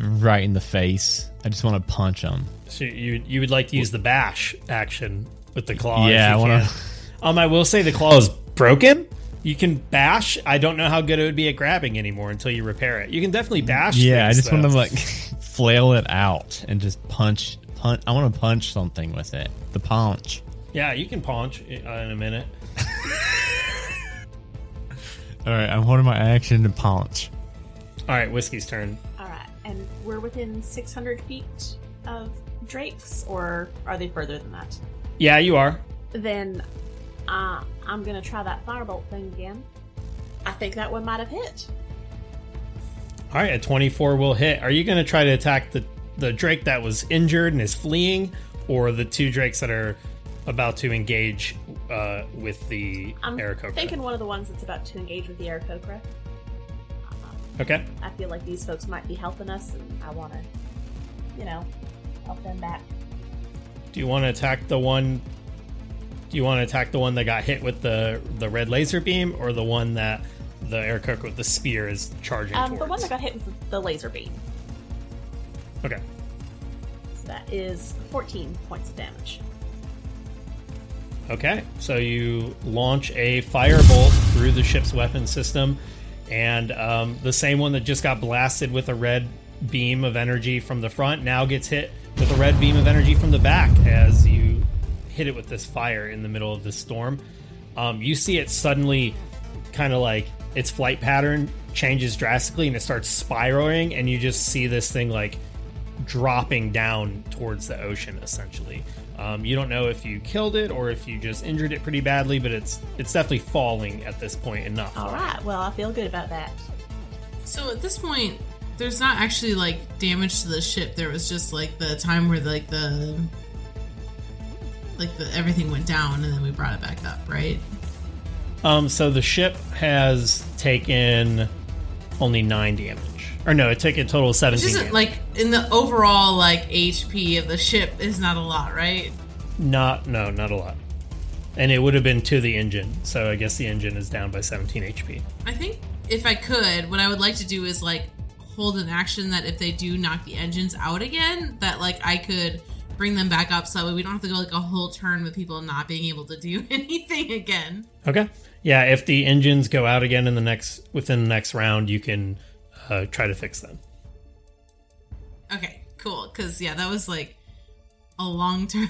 right in the face. I just want to punch him. So you you would like to use the bash action with the claw? Yeah, I wanna- Um, I will say the claw is broken. You can bash. I don't know how good it would be at grabbing anymore until you repair it. You can definitely bash. Yeah, I things, just want to like [laughs] flail it out and just punch. Punch. I want to punch something with it. The punch. Yeah, you can paunch uh, in a minute. [laughs] All right, I'm holding my action to punch. All right, whiskey's turn. All right, and we're within 600 feet of Drake's, or are they further than that? Yeah, you are. Then uh, I'm gonna try that firebolt thing again. I think that one might have hit. All right, a 24 will hit. Are you going to try to attack the the Drake that was injured and is fleeing, or the two Drakes that are about to engage uh, with the I'm Aarakocra? thinking one of the ones that's about to engage with the Aarakocra. Okay. I feel like these folks might be helping us, and I want to, you know, help them back. Do you want to attack the one? Do you want to attack the one that got hit with the the red laser beam, or the one that the Aarakocra with the spear is charging Um, towards? the one that got hit with the laser beam. Okay. So that is 14 points of damage. Okay, so you launch a firebolt through the ship's weapon system, and um, the same one that just got blasted with a red beam of energy from the front now gets hit with a red beam of energy from the back as you hit it with this fire in the middle of the storm. Um, you see it suddenly kind of like its flight pattern changes drastically and it starts spiraling, and you just see this thing like dropping down towards the ocean essentially. Um, you don't know if you killed it or if you just injured it pretty badly, but it's it's definitely falling at this point enough. All right, well, I feel good about that. So at this point, there's not actually like damage to the ship. There was just like the time where like the like the everything went down and then we brought it back up, right? Um, so the ship has taken only nine damage, or no, it took a total of Which seventeen. isn't damage. like in the overall like HP of the ship is not a lot, right? Not no, not a lot. And it would have been to the engine, so I guess the engine is down by 17 HP. I think if I could, what I would like to do is like hold an action that if they do knock the engines out again, that like I could bring them back up so that way we don't have to go like a whole turn with people not being able to do [laughs] anything again. Okay. Yeah, if the engines go out again in the next within the next round, you can uh, try to fix them. Okay, cool. Because yeah, that was like a long [laughs] turn.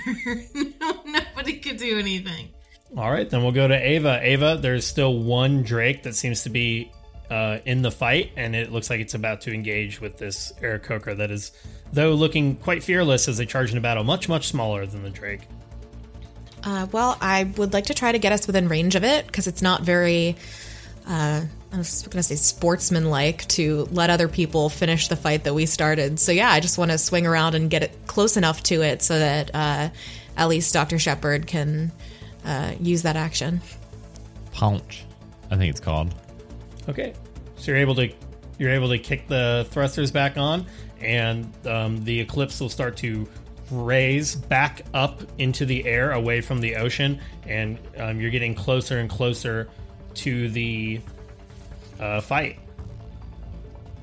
Nobody could do anything. All right, then we'll go to Ava. Ava, there's still one Drake that seems to be uh, in the fight, and it looks like it's about to engage with this Aarakocra that is, though looking quite fearless as they charge into battle, much, much smaller than the Drake. Uh, well, I would like to try to get us within range of it because it's not very, uh, I was going to say sportsmanlike to let other people finish the fight that we started. So, yeah, I just want to swing around and get it close enough to it so that uh, at least Dr. Shepard can uh, use that action. Punch. I think it's called. Okay, so you're able to you're able to kick the thrusters back on, and um, the eclipse will start to raise back up into the air away from the ocean, and um, you're getting closer and closer to the uh, fight.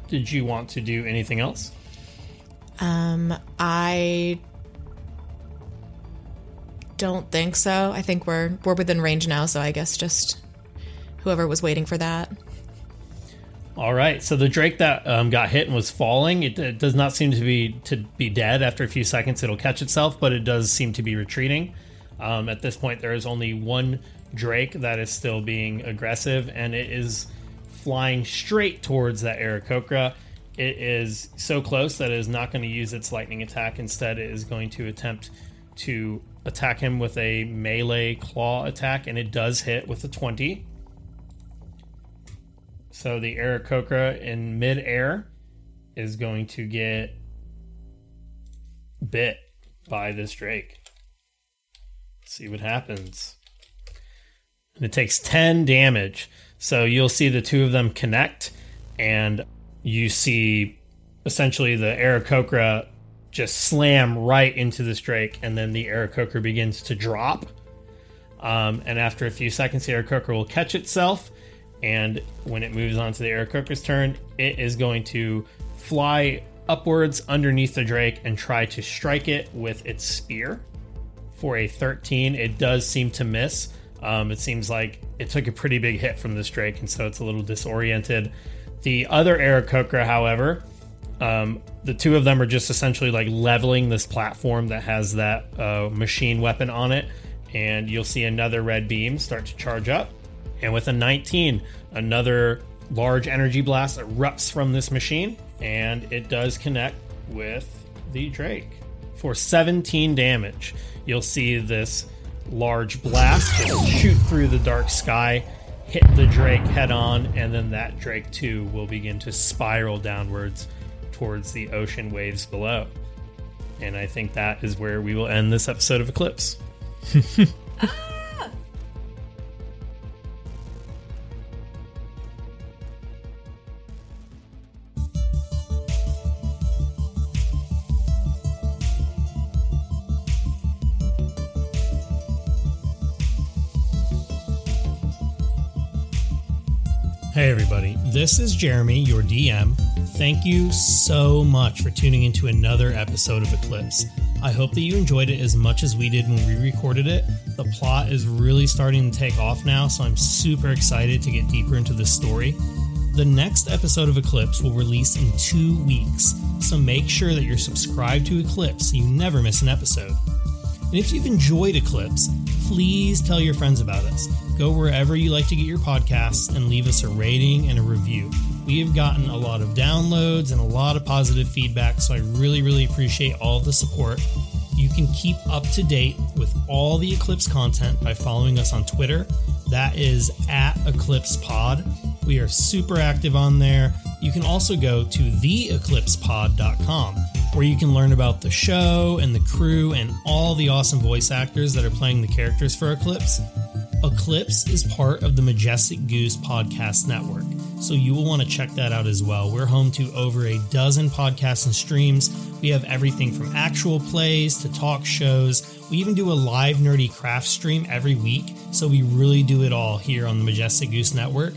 Did you want to do anything else? Um, I don't think so. I think we're we're within range now, so I guess just whoever was waiting for that. All right, so the Drake that um, got hit and was falling, it, it does not seem to be to be dead. After a few seconds, it'll catch itself, but it does seem to be retreating. Um, at this point, there is only one Drake that is still being aggressive, and it is flying straight towards that Aarakocra. It is so close that it is not going to use its lightning attack. Instead, it is going to attempt to attack him with a melee claw attack, and it does hit with a 20. So the Aarakocra in midair is going to get bit by this Drake. See what happens. And it takes 10 damage. So you'll see the two of them connect, and you see essentially the Aarakocra just slam right into this Drake, and then the Aarakocra begins to drop. Um, and after a few seconds, the Aarakocra will catch itself, and when it moves on to the Aarakocra's turn, it is going to fly upwards underneath the Drake and try to strike it with its spear. For a 13, it does seem to miss, Um, it seems like it took a pretty big hit from this drake, and so it's a little disoriented. The other Aarakocra, however, um, the two of them are just essentially like leveling this platform that has that uh, machine weapon on it, and you'll see another red beam start to charge up. And with a 19, another large energy blast erupts from this machine, and it does connect with the Drake. For 17 damage, you'll see this large blast just shoot through the dark sky, hit the Drake head on, and then that Drake too will begin to spiral downwards towards the ocean waves below. And I think that is where we will end this episode of Eclipse. [laughs] Hey, everybody, this is Jeremy, your DM. Thank you so much for tuning into another episode of Eclipse. I hope that you enjoyed it as much as we did when we recorded it. The plot is really starting to take off now, so I'm super excited to get deeper into this story. The next episode of Eclipse will release in two weeks, so make sure that you're subscribed to Eclipse so you never miss an episode. And if you've enjoyed Eclipse, please tell your friends about us. Go wherever you like to get your podcasts and leave us a rating and a review. We have gotten a lot of downloads and a lot of positive feedback, so I really, really appreciate all the support. You can keep up to date with all the Eclipse content by following us on Twitter. That is at Eclipse Pod. We are super active on there. You can also go to theeclipsepod.com where you can learn about the show and the crew and all the awesome voice actors that are playing the characters for Eclipse. Eclipse is part of the Majestic Goose Podcast Network, so you will want to check that out as well. We're home to over a dozen podcasts and streams. We have everything from actual plays to talk shows. We even do a live nerdy craft stream every week, so we really do it all here on the Majestic Goose Network.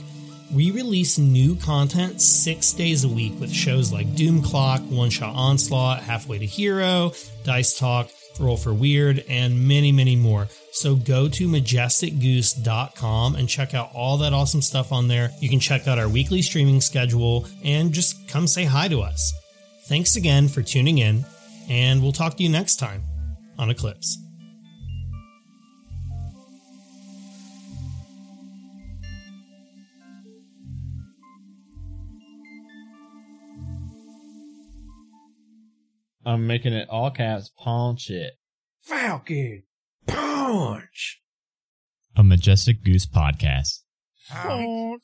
We release new content six days a week with shows like Doom Clock, One Shot Onslaught, Halfway to Hero, Dice Talk, Roll for Weird, and many, many more. So go to majesticgoose.com and check out all that awesome stuff on there. You can check out our weekly streaming schedule and just come say hi to us. Thanks again for tuning in, and we'll talk to you next time on Eclipse. I'm making it all caps. Paunch it. Falcon punch. A Majestic Goose podcast. Honk.